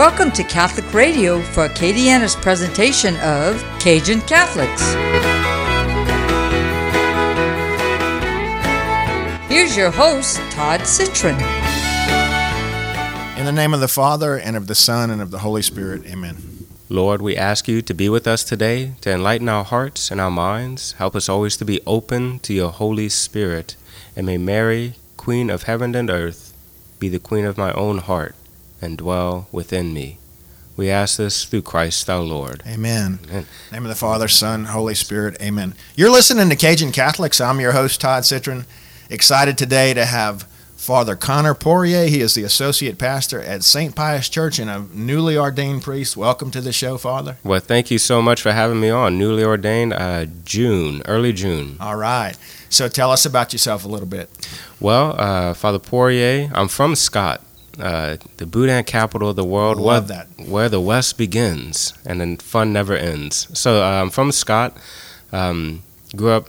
Welcome to Catholic Radio for Acadiana's presentation of Cajun Catholics. Here's your host, Todd Citron. In the name of the Father, and of the Son, and of the Holy Spirit, amen. Lord, we ask you to be with us today, to enlighten our hearts and our minds. Help us always to be open to your Holy Spirit. And may Mary, Queen of heaven and earth, be the Queen of my own heart and dwell within me. We ask this through Christ our Lord. Amen. Amen. name of the Father, Son, Holy Spirit, amen. You're listening to Cajun Catholics. I'm your host, Todd Citron. Excited today to have Father Connor Poirier. He is the associate pastor at St. Pius Church and a newly ordained priest. Welcome to the show, Father. Well, thank you so much for having me on. Newly ordained uh, June, early June. All right. So tell us about yourself a little bit. Well, uh, Father Poirier, I'm from Scott uh, the Boudin capital of the world, Love where, that. where the West begins and then fun never ends. So I'm um, from Scott. Um, grew up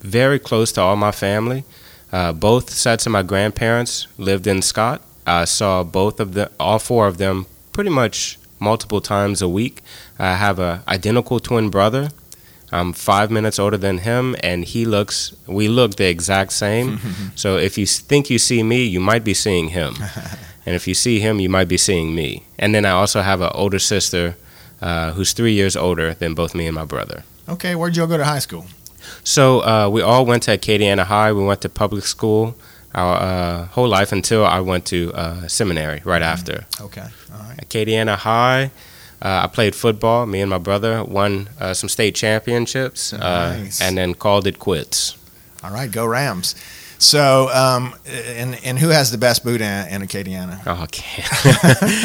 very close to all my family. Uh, both sets of my grandparents lived in Scott. I saw both of the, all four of them, pretty much multiple times a week. I have a identical twin brother I'm five minutes older than him, and he looks. We look the exact same. so if you think you see me, you might be seeing him, and if you see him, you might be seeing me. And then I also have an older sister, uh, who's three years older than both me and my brother. Okay, where'd y'all go to high school? So uh, we all went to Acadiana High. We went to public school our uh, whole life until I went to uh, seminary right mm-hmm. after. Okay, all right. Acadiana High. Uh, I played football. Me and my brother won uh, some state championships, uh, nice. and then called it quits. All right, go Rams! So, um, and and who has the best Boudin, in Acadiana? Oh, okay.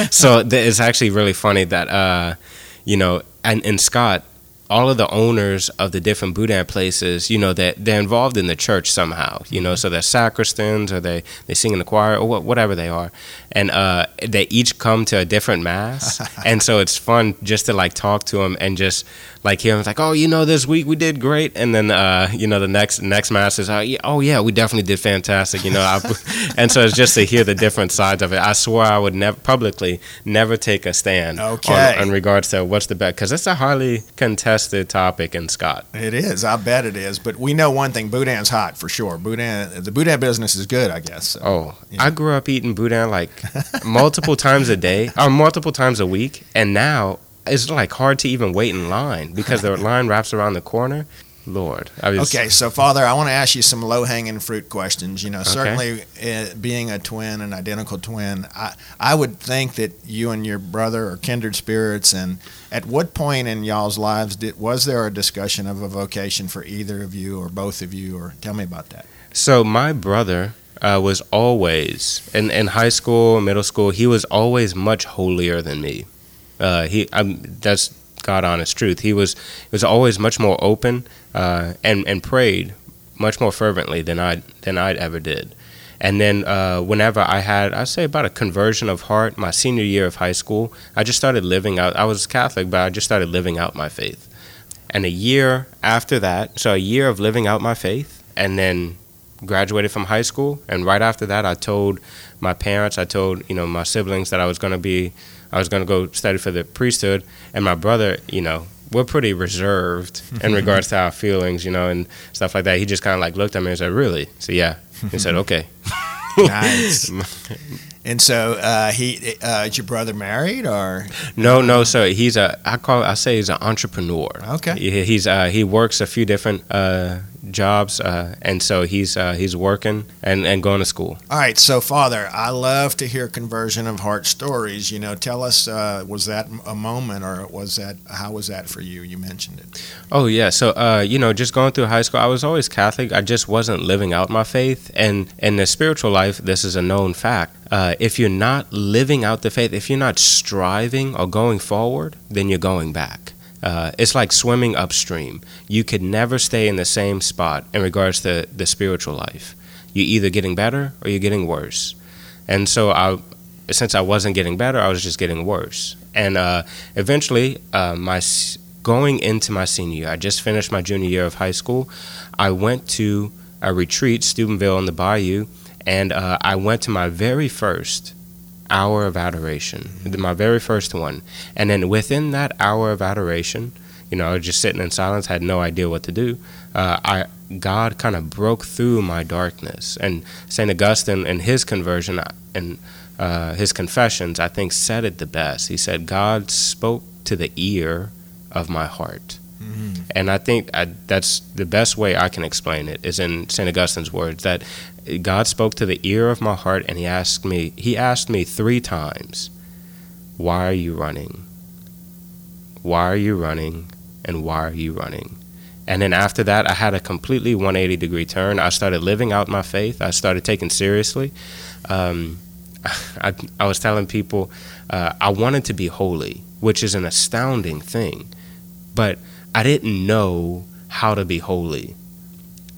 so it's actually really funny that uh, you know, and in Scott, all of the owners of the different Boudin places, you know, that they're involved in the church somehow, you know, so they're sacristans or they, they sing in the choir or whatever they are. And uh, they each come to a different mass. and so it's fun just to like talk to them and just like hear them like, oh, you know, this week we did great. And then, uh, you know, the next next mass is, oh, yeah, oh, yeah we definitely did fantastic, you know. I, and so it's just to hear the different sides of it. I swear I would never publicly never take a stand okay. on, on regards to what's the best, because it's a highly contested topic in Scott. It is. I bet it is. But we know one thing: Boudin's hot for sure. Boudin, the Boudin business is good, I guess. So, oh, yeah. I grew up eating Boudin like multiple times a day, or multiple times a week, and now it's like hard to even wait in line because the line wraps around the corner. Lord. Was, okay, so Father, I want to ask you some low hanging fruit questions. You know, okay. certainly uh, being a twin, an identical twin, I, I would think that you and your brother are kindred spirits. And at what point in y'all's lives did, was there a discussion of a vocation for either of you or both of you? Or tell me about that. So, my brother uh, was always, in, in high school, middle school, he was always much holier than me. Uh, he, I'm, that's God honest truth. He was was always much more open uh, and and prayed much more fervently than I than I ever did. And then uh, whenever I had, I'd say about a conversion of heart, my senior year of high school, I just started living out. I was Catholic, but I just started living out my faith. And a year after that, so a year of living out my faith, and then graduated from high school. And right after that, I told my parents, I told you know my siblings that I was going to be, I was going to go study for the priesthood. And my brother, you know, we're pretty reserved in regards to our feelings, you know, and stuff like that. He just kind of like looked at me and said, "Really?" So yeah, he said, "Okay." nice. And so uh, he uh, is your brother married or no? No, so he's a I call I say he's an entrepreneur. Okay. He, he's uh, he works a few different uh, jobs, uh, and so he's uh, he's working and, and going to school. All right, so Father, I love to hear conversion of heart stories. You know, tell us, uh, was that a moment, or was that how was that for you? You mentioned it. Oh yeah, so uh, you know, just going through high school, I was always Catholic. I just wasn't living out my faith, and in the spiritual life, this is a known fact. Uh, if you're not living out the faith, if you're not striving or going forward, then you're going back. Uh, it's like swimming upstream. You could never stay in the same spot in regards to the spiritual life. You're either getting better or you're getting worse. And so I, since I wasn't getting better, I was just getting worse. And uh, eventually, uh, my going into my senior year, I just finished my junior year of high school. I went to a retreat, Steubenville in the Bayou, and uh, I went to my very first hour of adoration, my very first one. And then within that hour of adoration, you know, I was just sitting in silence, had no idea what to do. Uh, I God kind of broke through my darkness, and Saint Augustine, in his conversion and uh, his confessions, I think said it the best. He said, "God spoke to the ear of my heart." And I think I, that's the best way I can explain it is in St. Augustine's words that God spoke to the ear of my heart and he asked me he asked me 3 times, "Why are you running? Why are you running? And why are you running?" And then after that, I had a completely 180 degree turn. I started living out my faith. I started taking seriously. Um, I, I, was telling people uh, I wanted to be holy, which is an astounding thing. But I didn't know how to be holy.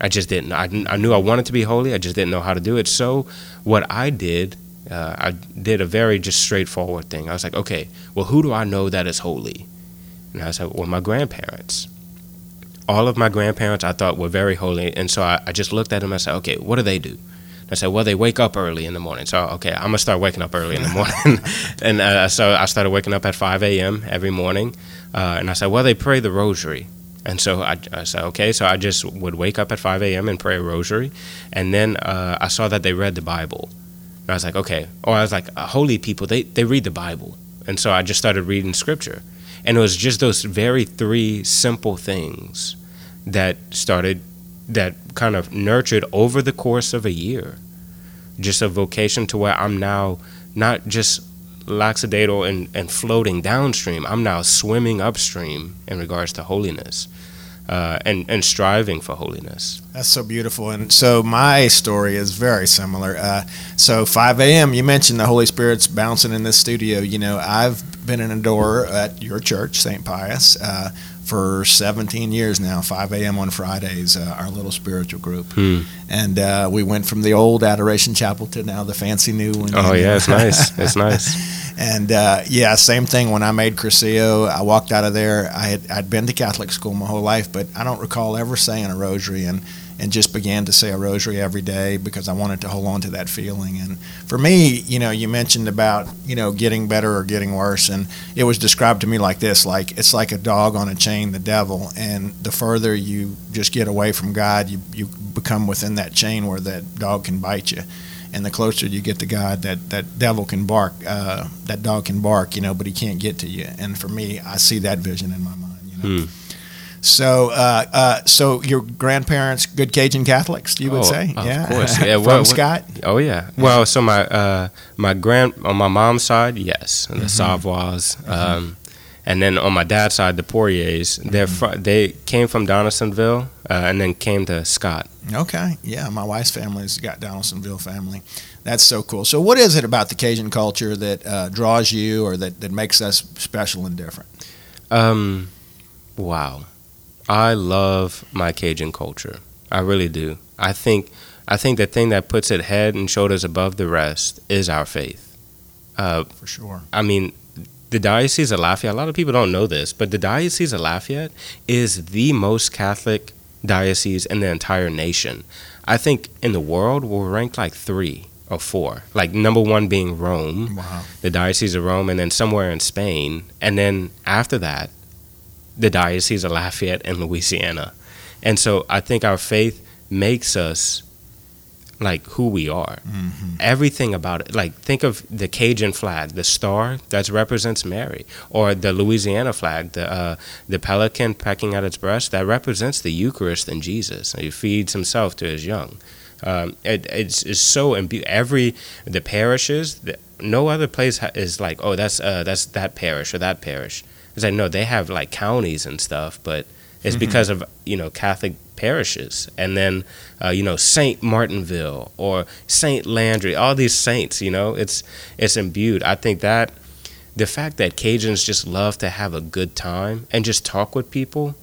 I just didn't. I, I knew I wanted to be holy. I just didn't know how to do it. So what I did, uh, I did a very just straightforward thing. I was like, okay, well, who do I know that is holy? And I said, well, my grandparents. All of my grandparents I thought were very holy, and so I, I just looked at them and I said, okay, what do they do? I said, well, they wake up early in the morning. So, okay, I'm going to start waking up early in the morning. and uh, so I started waking up at 5 a.m. every morning. Uh, and I said, well, they pray the rosary. And so I, I, said, okay. So I just would wake up at 5 a.m. and pray a rosary. And then uh, I saw that they read the Bible. And I was like, okay. Or I was like, uh, holy people, they, they read the Bible. And so I just started reading scripture. And it was just those very three simple things that started, that kind of nurtured over the course of a year. Just a vocation to where I'm now not just laxadatal and, and floating downstream. I'm now swimming upstream in regards to holiness. Uh, and and striving for holiness. That's so beautiful. And so my story is very similar. Uh, so 5 a.m. You mentioned the Holy Spirit's bouncing in this studio. You know, I've been an adorer at your church, St. Pius. Uh, for 17 years now, 5 a.m. on Fridays, uh, our little spiritual group. Hmm. And uh, we went from the old Adoration Chapel to now the fancy new one. Oh, yeah, it's nice. It's nice. and uh, yeah, same thing when I made Cursillo. I walked out of there. I had, I'd been to Catholic school my whole life, but I don't recall ever saying a rosary. And and just began to say a rosary every day because I wanted to hold on to that feeling. And for me, you know, you mentioned about, you know, getting better or getting worse. And it was described to me like this like it's like a dog on a chain, the devil. And the further you just get away from God, you, you become within that chain where that dog can bite you. And the closer you get to God, that, that devil can bark, uh, that dog can bark, you know, but he can't get to you. And for me, I see that vision in my mind, you know. Hmm. So, uh, uh, so your grandparents, good Cajun Catholics, you would oh, say, of yeah, course, yeah. From well, Scott. Oh yeah. Well, so my uh, my grand on my mom's side, yes, the mm-hmm. Mm-hmm. um, and then on my dad's side, the Poiriers. They're mm-hmm. fr- they came from Donaldsonville uh, and then came to Scott. Okay, yeah, my wife's family's got Donaldsonville family. That's so cool. So, what is it about the Cajun culture that uh, draws you, or that that makes us special and different? Um, wow. I love my Cajun culture. I really do. I think I think the thing that puts it head and shoulders above the rest is our faith. Uh, For sure. I mean, the Diocese of Lafayette. A lot of people don't know this, but the Diocese of Lafayette is the most Catholic diocese in the entire nation. I think in the world we're ranked like three or four. Like number one being Rome, wow. the Diocese of Rome, and then somewhere in Spain, and then after that the Diocese of Lafayette and Louisiana. And so I think our faith makes us like who we are. Mm-hmm. Everything about it. Like think of the Cajun flag, the star that represents Mary, or the Louisiana flag, the uh, the pelican pecking at its breast that represents the Eucharist and Jesus. He feeds himself to his young. Um, it, it's, it's so imbu- every the parishes. The, no other place ha- is like oh that's uh, that's that parish or that parish. Because I no, they have like counties and stuff, but it's mm-hmm. because of you know Catholic parishes, and then uh, you know Saint Martinville or Saint Landry, all these saints. You know, it's it's imbued. I think that the fact that Cajuns just love to have a good time and just talk with people.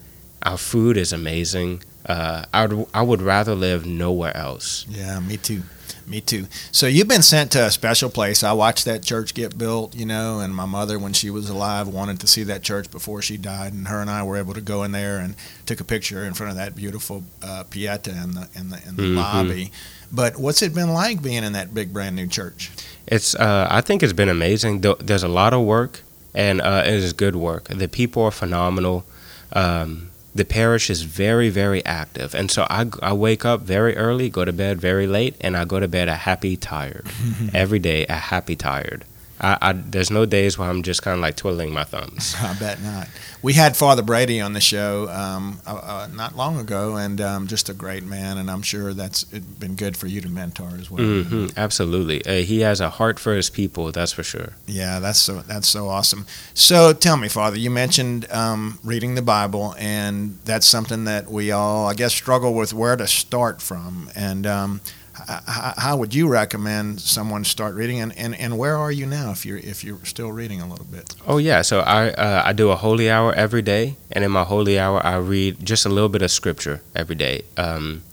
Our food is amazing. Uh, I would I would rather live nowhere else. Yeah, me too. Me too. So you've been sent to a special place. I watched that church get built, you know, and my mother, when she was alive, wanted to see that church before she died, and her and I were able to go in there and took a picture in front of that beautiful uh, Pieta in the in the, in the mm-hmm. lobby. But what's it been like being in that big brand new church? It's uh, I think it's been amazing. There's a lot of work, and uh, it is good work. The people are phenomenal. Um, the parish is very very active, and so I, I wake up very early, go to bed very late, and I go to bed a happy tired. Every day a happy tired. I, I, there's no days where I'm just kind of like twiddling my thumbs. I bet not. We had Father Brady on the show um, uh, uh, not long ago, and um, just a great man, and I'm sure that's been good for you to mentor as well. Mm-hmm, absolutely, uh, he has a heart for his people. That's for sure. Yeah, that's so that's so awesome. So tell me, Father, you mentioned um, reading the Bible, and that's something that we all, I guess, struggle with where to start from, and um, how would you recommend someone start reading and, and, and where are you now if you're if you're still reading a little bit. Oh yeah. So i uh, i do a holy hour every day and in my holy hour i read just a little bit of scripture every day. Um,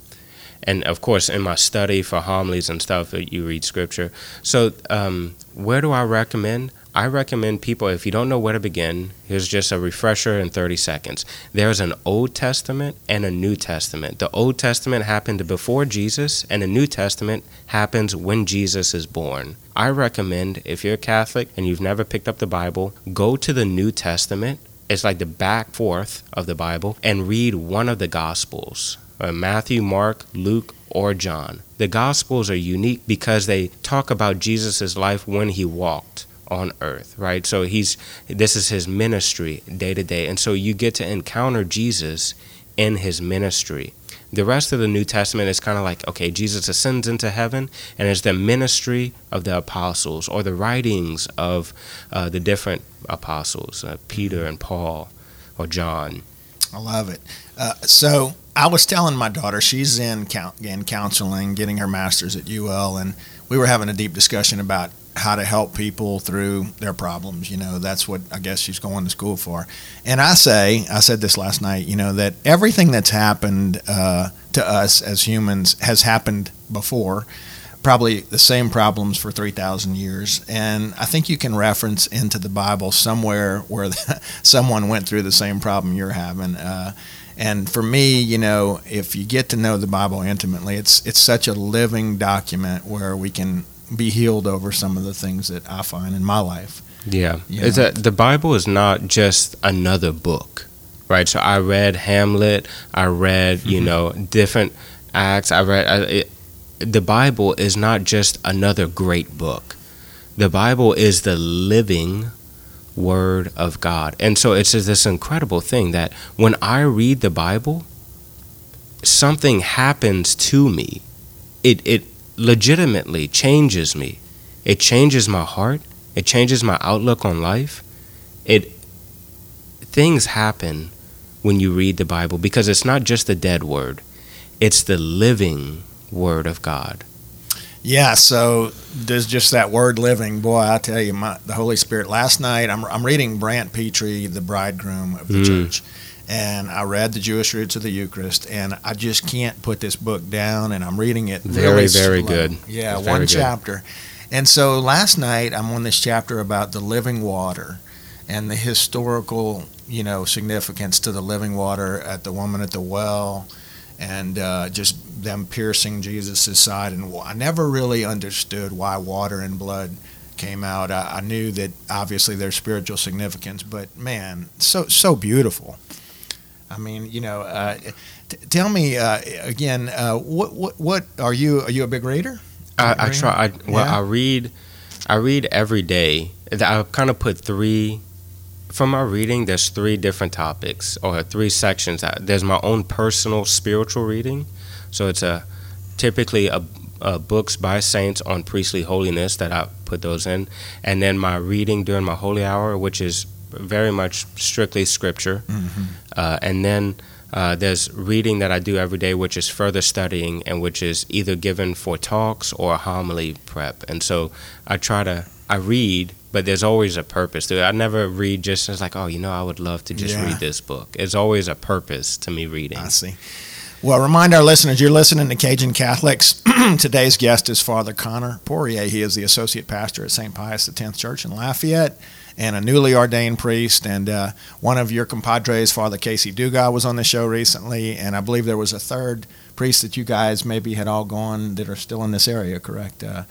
and of course in my study for homilies and stuff you read scripture. So um, where do i recommend I recommend people, if you don't know where to begin, here's just a refresher in 30 seconds. There's an Old Testament and a New Testament. The Old Testament happened before Jesus, and the New Testament happens when Jesus is born. I recommend, if you're a Catholic and you've never picked up the Bible, go to the New Testament. It's like the back fourth of the Bible, and read one of the Gospels uh, Matthew, Mark, Luke, or John. The Gospels are unique because they talk about Jesus' life when he walked on earth, right? So he's this is his ministry day to day. And so you get to encounter Jesus in his ministry. The rest of the New Testament is kind of like, okay, Jesus ascends into heaven, and it's the ministry of the apostles or the writings of uh, the different apostles, uh, Peter and Paul or John. I love it. Uh, so I was telling my daughter, she's in, in counseling, getting her master's at UL, and we were having a deep discussion about how to help people through their problems. You know, that's what I guess she's going to school for. And I say, I said this last night, you know, that everything that's happened uh, to us as humans has happened before. Probably the same problems for 3,000 years. And I think you can reference into the Bible somewhere where someone went through the same problem you're having. Uh, and for me, you know, if you get to know the Bible intimately, it's it's such a living document where we can be healed over some of the things that I find in my life. Yeah, it's a, the Bible is not just another book, right? So I read Hamlet, I read you mm-hmm. know different acts. I read I, it, the Bible is not just another great book. The Bible is the living Word of God, and so it's this incredible thing that when I read the Bible, something happens to me. It it legitimately changes me. It changes my heart. It changes my outlook on life. It things happen when you read the Bible because it's not just the dead word. It's the living word of God. Yeah, so there's just that word living. Boy, I tell you, my, the Holy Spirit. Last night, I'm, I'm reading Brant Pitre, the bridegroom of the mm. church and I read the Jewish roots of the Eucharist, and I just can't put this book down. And I'm reading it very, really very slow. good. Yeah, one good. chapter. And so last night I'm on this chapter about the living water and the historical, you know, significance to the living water at the woman at the well, and uh, just them piercing Jesus' side. And I never really understood why water and blood came out. I, I knew that obviously there's spiritual significance, but man, so so beautiful. I mean, you know, uh, t- tell me uh, again. Uh, what what what are you? Are you a big reader? I, I try. I, well, yeah. I read. I read every day. I kind of put three. From my reading, there's three different topics or three sections. There's my own personal spiritual reading, so it's a typically a, a books by saints on priestly holiness that I put those in, and then my reading during my holy hour, which is very much strictly scripture. Mm-hmm. Uh, and then uh, there's reading that I do every day, which is further studying and which is either given for talks or homily prep. And so I try to, I read, but there's always a purpose to it. I never read just as like, oh, you know, I would love to just yeah. read this book. It's always a purpose to me reading. I see. Well, remind our listeners you're listening to Cajun Catholics. Today's guest is Father Connor Poirier. He is the associate pastor at St. Pius X Church in Lafayette and a newly ordained priest. And uh, one of your compadres, Father Casey Dugas, was on the show recently, and I believe there was a third priest that you guys maybe had all gone that are still in this area, correct? Uh,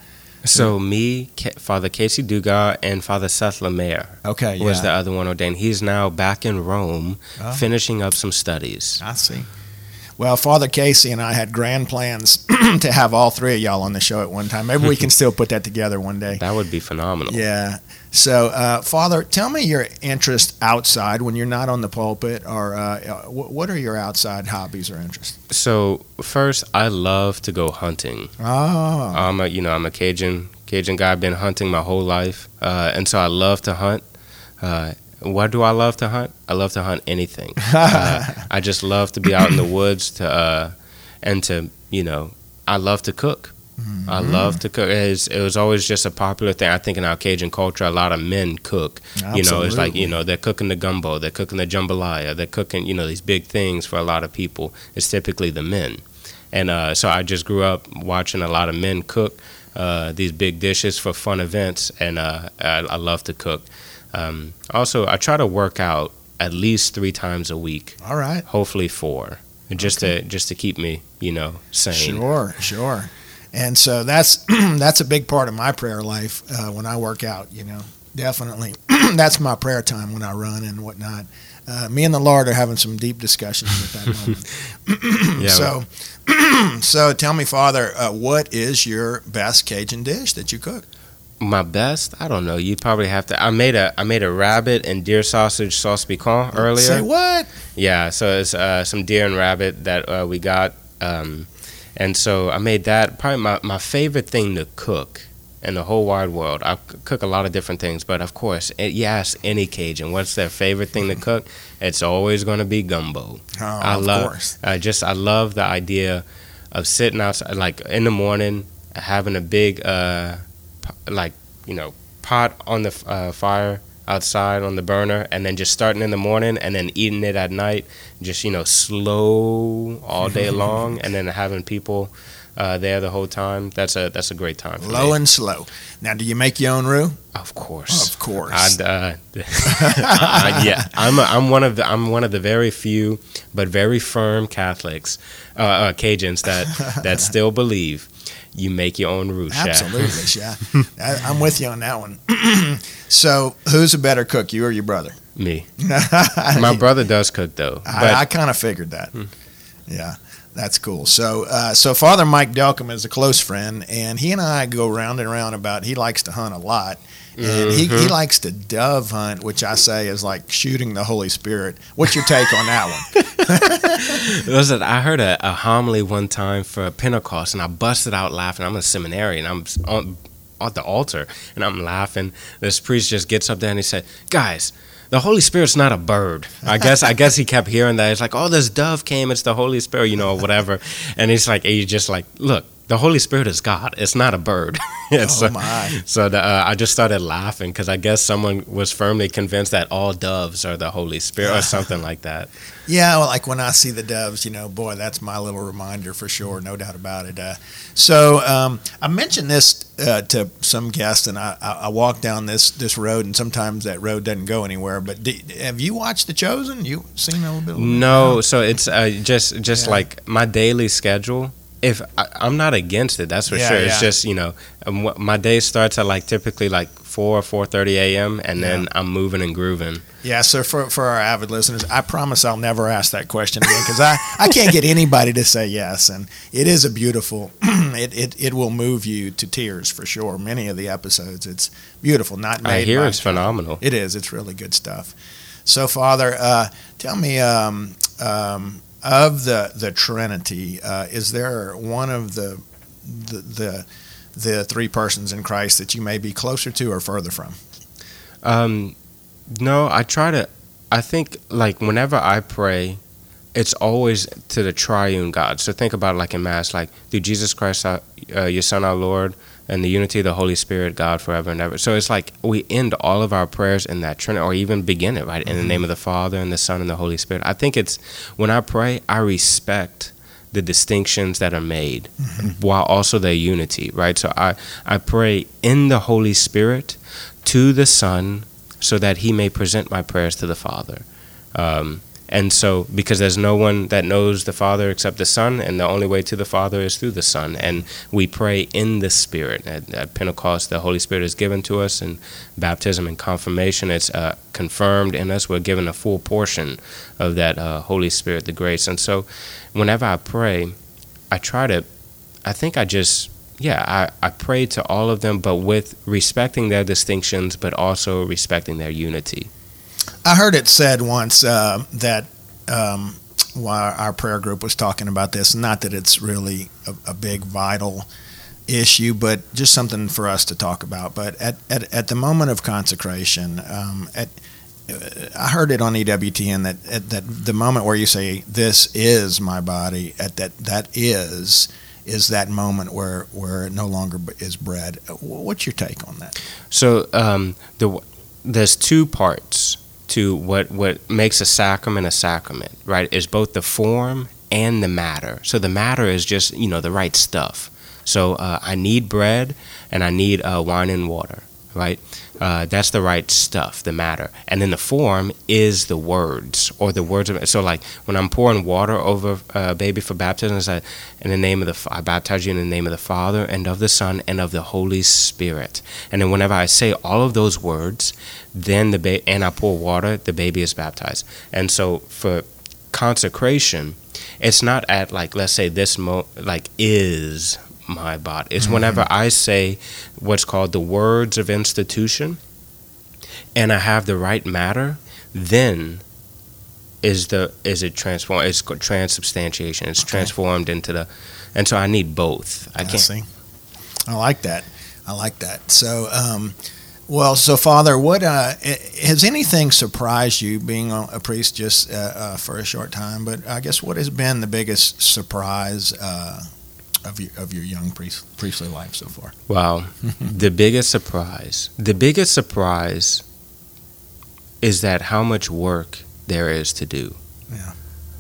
So me, Father Casey Dugas, and Father Seth Lemaire Okay, yeah. was the other one ordained. He's now back in Rome, Oh. finishing up some studies. I see. Well, Father Casey and I had grand plans to have all three of y'all on the show at one time. Maybe we can still put that together one day. That would be phenomenal. Yeah. So, uh, Father, tell me your interest outside when you're not on the pulpit, or uh, uh, what are your outside hobbies or interests? So first, I love to go hunting. Oh, I'm a you know I'm a Cajun Cajun guy. I've been hunting my whole life, uh, and so I love to hunt. What do I love to hunt? I love to hunt anything. Uh, I just love to be out in the woods to uh, and to you know I love to cook. I love to cook. It's, it was always just a popular thing. I think in our Cajun culture, a lot of men cook. You know, it's like you know they're cooking the gumbo, they're cooking the jambalaya, they're cooking you know these big things for a lot of people. It's typically the men, and uh, so I just grew up watching a lot of men cook uh, these big dishes for fun events, and uh, I, I love to cook. Um, also, I try to work out at least three times a week, all right. hopefully four, just to just to keep me you know sane. Sure, sure. And so that's that's a big part of my prayer life uh, when I work out. You know, definitely that's my prayer time when I run and whatnot. Uh, me and the Lord are having some deep discussions at that moment. Yeah, so, so tell me, Father, uh, what is your best Cajun dish that you cook? My best, I don't know. You'd probably have to. I made a I made a rabbit and deer sausage sauce piquant earlier. Say what? Yeah, so it's uh, some deer and rabbit that uh, we got, um, and so I made that. Probably my, my favorite thing to cook in the whole wide world. i cook a lot of different things, but of course, it, you ask any Cajun what's their favorite thing to cook, it's always going to be gumbo. Oh, I of love- course. I just I love the idea of sitting outside, like in the morning, having a big, uh, like you know, pot on the uh, fire outside on the burner, and then just starting in the morning, and then eating it at night, just you know, slow all day long, and then having people uh, there the whole time. That's a that's a great time. Low me. and slow. Now, do you make your own roux? Of course. Of course. Uh, I- yeah, I'm a, I'm one of the I'm one of the very few but very firm Catholics, uh, uh, Cajuns that that still believe you make your own roux. chef. Absolutely, yeah. I, I'm with you on that one. so, who's a better cook, you or your brother? Me. My brother does cook though, but I, I kind of figured that. Yeah, that's cool. So, uh, so Father Mike Delcom is a close friend, and he and I go round and round about. He likes to hunt a lot, and he, he mm-hmm. likes to dove hunt, which I say is like shooting the Holy Spirit. What's your take on that one? Listen, I heard a, a homily one time for Pentecost, and I busted out laughing. I'm a seminary, and I'm on, at the altar, and I'm laughing. This priest just gets up there and he said, "Guys." The Holy Spirit's not a bird. I guess. I guess he kept hearing that. It's like, oh, this dove came. It's the Holy Spirit, you know, whatever. And he's like, he's just like, look, the Holy Spirit is God. It's not a bird. Oh so, my! so the, uh, I just started laughing because I guess someone was firmly convinced that all doves are the Holy Spirit or something like that. Yeah, well, like when I see the doves, you know, boy, that's my little reminder for sure, no doubt about it. Uh, so um, I mentioned this uh, to some guests, and I, I, walk down this this road, and sometimes that road doesn't go anywhere. But do, have you watched The Chosen? You seen a little bit? Of? No, so it's uh, just just Yeah. like my daily schedule. If I, I'm not against it, that's for Yeah, sure. It's just you know, um, my day starts at like typically like four or four thirty a.m. and then I'm moving and grooving. Yeah, so for, for our avid listeners, I promise I'll never ask that question again because I, I can't get anybody to say yes. And it is a beautiful, it, it, it will move you to tears for sure. Many of the episodes, it's beautiful. Not made I hear it's phenomenal. It is. It's really good stuff. So, Father, uh, tell me um, um, of the the Trinity, uh, is there one of the, the the the three persons in Christ that you may be closer to or further from? Um, no, I try to. I think like whenever I pray, it's always to the triune God. So think about it like in Mass, like through Jesus Christ, uh, your Son, our Lord, and the unity of the Holy Spirit, God forever and ever. So it's like we end all of our prayers in that Trinity, or even begin it right in the name of the Father and the Son and the Holy Spirit. I think it's when I pray, I respect the distinctions that are made while also their unity, right? So I, I pray in the Holy Spirit to the Son so that he may present my prayers to the Father. Um, And so, because there's no one that knows the Father except the Son, and the only way to the Father is through the Son. And we pray in the Spirit. At, at Pentecost, the Holy Spirit is given to us, and baptism and confirmation, it's uh, confirmed in us. We're given a full portion of that uh, Holy Spirit, the grace. And so, whenever I pray, I try to, I think I just, yeah, I, I pray to all of them, but with respecting their distinctions, but also respecting their unity. I heard it said once uh, that um, while our prayer group was talking about this, not that it's really a, a, big vital issue, but just something for us to talk about. But at, at, at the moment of consecration, um, at uh, I heard it on EWTN that that the moment where you say "This is my body," at that that is is that moment where where it no longer is bread. What's your take on that? So um, the there's two parts to what what makes a sacrament a sacrament, right? Is both the form and the matter. So the matter is just you know the right stuff. So uh, I need bread and I need uh, wine and water, right? Uh, that's the right stuff, the matter. And then the form is the words or the words of. So like when I'm pouring water over a baby for baptism, it's like, in the name of the I baptize you in the name of the Father and of the Son and of the Holy Spirit. And then whenever I say all of those words, then the baby and I pour water, the baby is baptized. And so for consecration, it's not at like let's say this mo like is my body. It's mm-hmm. whenever I say what's called the words of institution and I have the right matter, then is the is it transformed it's transubstantiation. It's okay. transformed into the and so I need both. I, can't see. I like that. I like that. So um, well, so Father, what uh, has anything surprised you being a priest just uh, uh, for a short time? But I guess what has been the biggest surprise uh, of your of your young priest, priestly life so far? Wow, the biggest surprise. The biggest surprise is that how much work there is to do. Yeah.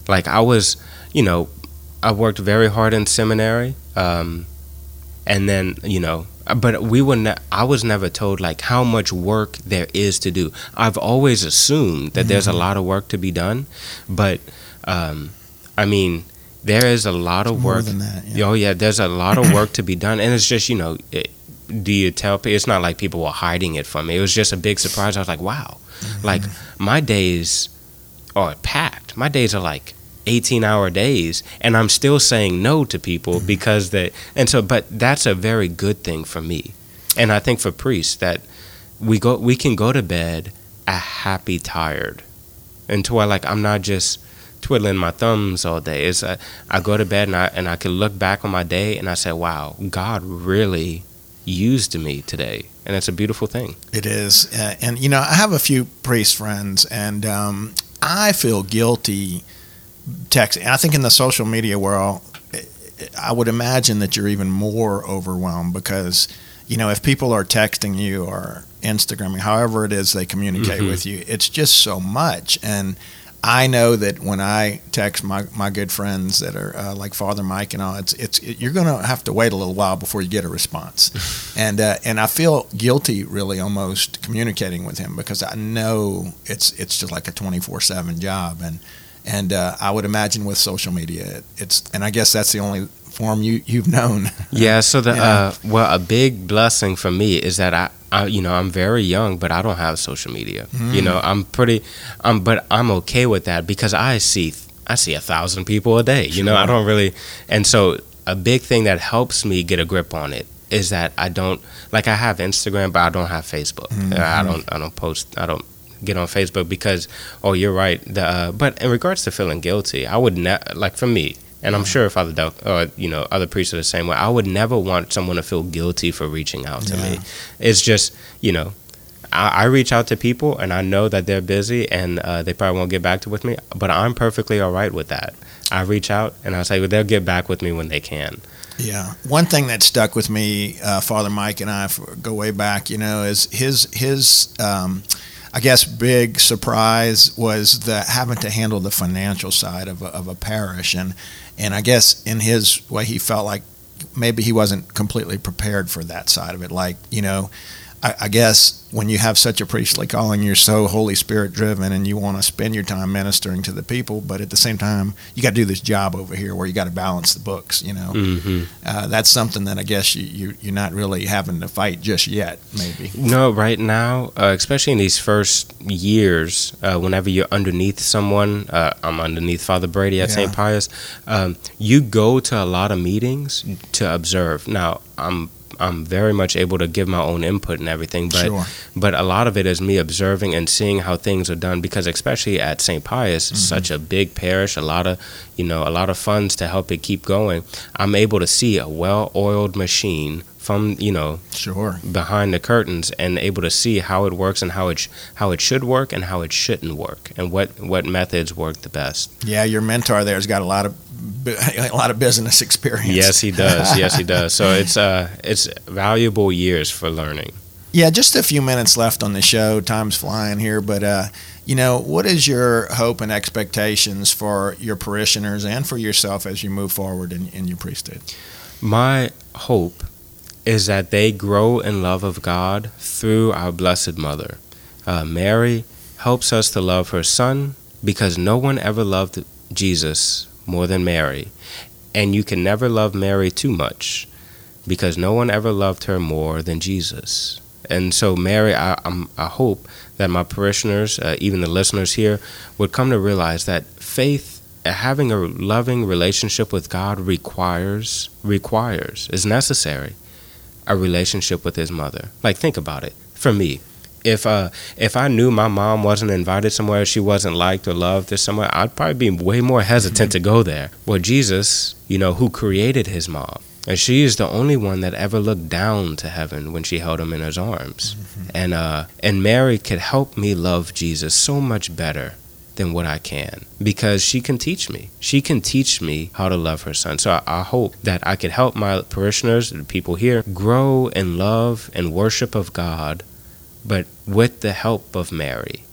Like I was, you know, I worked very hard in seminary, um, and then you know, but we were. Ne- I was never told like how much work there is to do. I've always assumed that mm-hmm. there's a mm-hmm. lot of work to be done, but um, I mean there is a lot of work. That, yeah. Oh yeah, there's a lot of work to be done, and it's just you know, it, do you tell people? It's not like people were hiding it from me. It was just a big surprise. I was like, wow, mm-hmm. like my days are packed. My days are like 18 hour days and I'm still saying no to people mm-hmm. because they and so but that's a very good thing for me. And I think for priests that we go we can go to bed a happy tired. And to where like I'm not just twiddling my thumbs all day. It's uh, I go to bed and I and I can look back on my day and I say, "Wow, God really used me today," and it's a beautiful thing. It is, uh, and you know, I have a few priest friends, and um, I feel guilty texting. I think in the social media world, I would imagine that you're even more overwhelmed because you know if people are texting you or Instagramming, however it is they communicate mm-hmm. with you, it's just so much and I know that when I text my, my good friends that are uh, like Father Mike and all, it's it's it, you're going to have to wait a little while before you get a response, and uh, and I feel guilty really almost communicating with him because I know it's it's just like a 24 seven job, and and uh, I would imagine with social media, it's and I guess that's the only form you you've known. Yeah. So the uh, well, a big blessing for me is that I I, you know, I'm very young, but I don't have social media. Mm. You know, I'm pretty, um, but I'm okay with that because I see, I see a thousand people a day. You know, I don't really, and so a big thing that helps me get a grip on it is that I don't like I have Instagram, but I don't have Facebook. Mm-hmm. I don't, I don't post, I don't get on Facebook because, oh, you're right. The, uh, but in regards to feeling guilty, I would not like for me and I'm sure Father Del, or you know, other priests are the same way. I would never want someone to feel guilty for reaching out to yeah. me. It's just, you know, I, I, reach out to people and I know that they're busy and uh, they probably won't get back to with me, but I'm perfectly all right with that. I reach out and I say well, they'll get back with me when they can. Yeah, one thing that stuck with me, uh, Father Mike and I go way back. You know, is his his. Um, I guess big surprise was the having to handle the financial side of a, of a parish, and and I guess in his way he felt like maybe he wasn't completely prepared for that side of it. Like you know, I, I guess when you have such a priestly calling, you're so Holy Spirit driven, and you want to spend your time ministering to the people. But at the same time, you got to do this job over here where you got to balance the books. You know, Mm-hmm. uh, that's something that I guess you, you you're not really having to fight just yet. Maybe. No, right now, uh, especially in these first years, uh, whenever you're underneath someone, uh, I'm underneath Father Brady at Yeah. St. Pius, um, you go to a lot of meetings to observe. Now, I'm I'm very much able to give my own input and everything, but Sure. but a lot of it is me observing and seeing how things are done because especially at St. Pius, it's such a big parish, a lot of you know a lot of funds to help it keep going. I'm able to see a well-oiled machine from you know Sure. behind the curtains and able to see how it works and how it sh- how it should work and how it shouldn't work and what what methods work the best. Yeah, your mentor there's got a lot of a lot of business experience. Yes, he does. yes, he does. So it's uh it's valuable years for learning. Yeah, just a few minutes left on the show. Time's flying here, but uh, you know, what is your hope and expectations for your parishioners and for yourself as you move forward in, in your priesthood? My hope is that they grow in love of God through our Blessed Mother. Uh, Mary helps us to love her Son because no one ever loved Jesus more than Mary. And you can never love Mary too much because no one ever loved her more than Jesus. And so, Mary, I, I'm, I hope that my parishioners, uh, even the listeners here, would come to realize that faith, uh, having a loving relationship with God, requires, requires, is necessary, a relationship with His mother. Like, think about it. For me, if uh, if I knew my mom wasn't invited somewhere, she wasn't liked or loved or somewhere, I'd probably be way more hesitant to go there. Well, Jesus, you know, who created his mom, and she is the only one that ever looked down to heaven when she held him in his arms. And uh, and Mary could help me love Jesus so much better than what I can because she can teach me. She can teach me how to love her son. So I, I hope that I could help my parishioners, the people here, grow in love and worship of God, but with the help of Mary.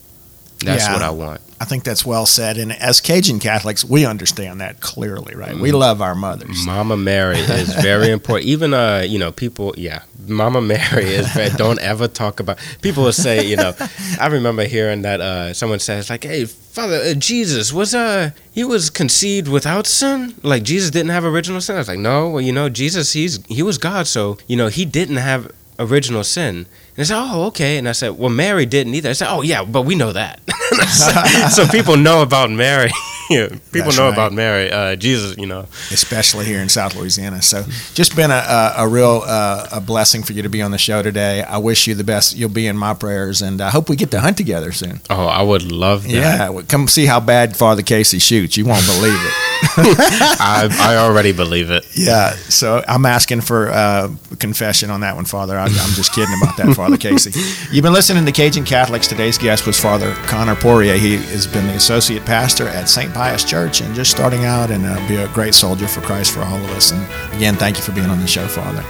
That's Yeah. what I want. I think that's well said. And as Cajun Catholics, we understand that clearly, right? We love our mothers. Mama Mary is very important. Even uh, you know, people, yeah, Mama Mary is. Very, don't ever talk about. People will say, you know, I remember hearing that uh, someone says like, "Hey, Father, uh, Jesus was uh, he was conceived without sin. Like Jesus didn't have original sin." I was like, "No, well, you know, Jesus, he's he was God, so you know, he didn't have original sin." And I said, "Oh, okay." And I said, "Well, Mary didn't either." I said, "Oh, yeah, but we know that." so people know about Mary. People That's know right. about Mary. Uh, Jesus, you know. especially here in South Louisiana. So, just been a, a, a real uh, a blessing for you to be on the show today. I wish you the best. You'll be in my prayers, and I hope we get to hunt together soon. Oh, I would love that. Yeah, come see how bad Father Casey shoots. You won't believe it. I, I already believe it. Yeah, so I'm asking for uh, confession on that one, Father. I, I'm just kidding about that, Father Casey. You've been listening to Cajun Catholics. Today's guest was Father Connor Poirier. He has been the associate pastor at St. Pius Church and just starting out and uh, be a great soldier for Christ for all of us. And again, thank you for being on the show, Father.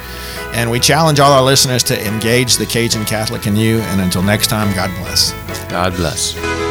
And we challenge all our listeners to engage the Cajun Catholic in you. And until next time, God bless. God bless.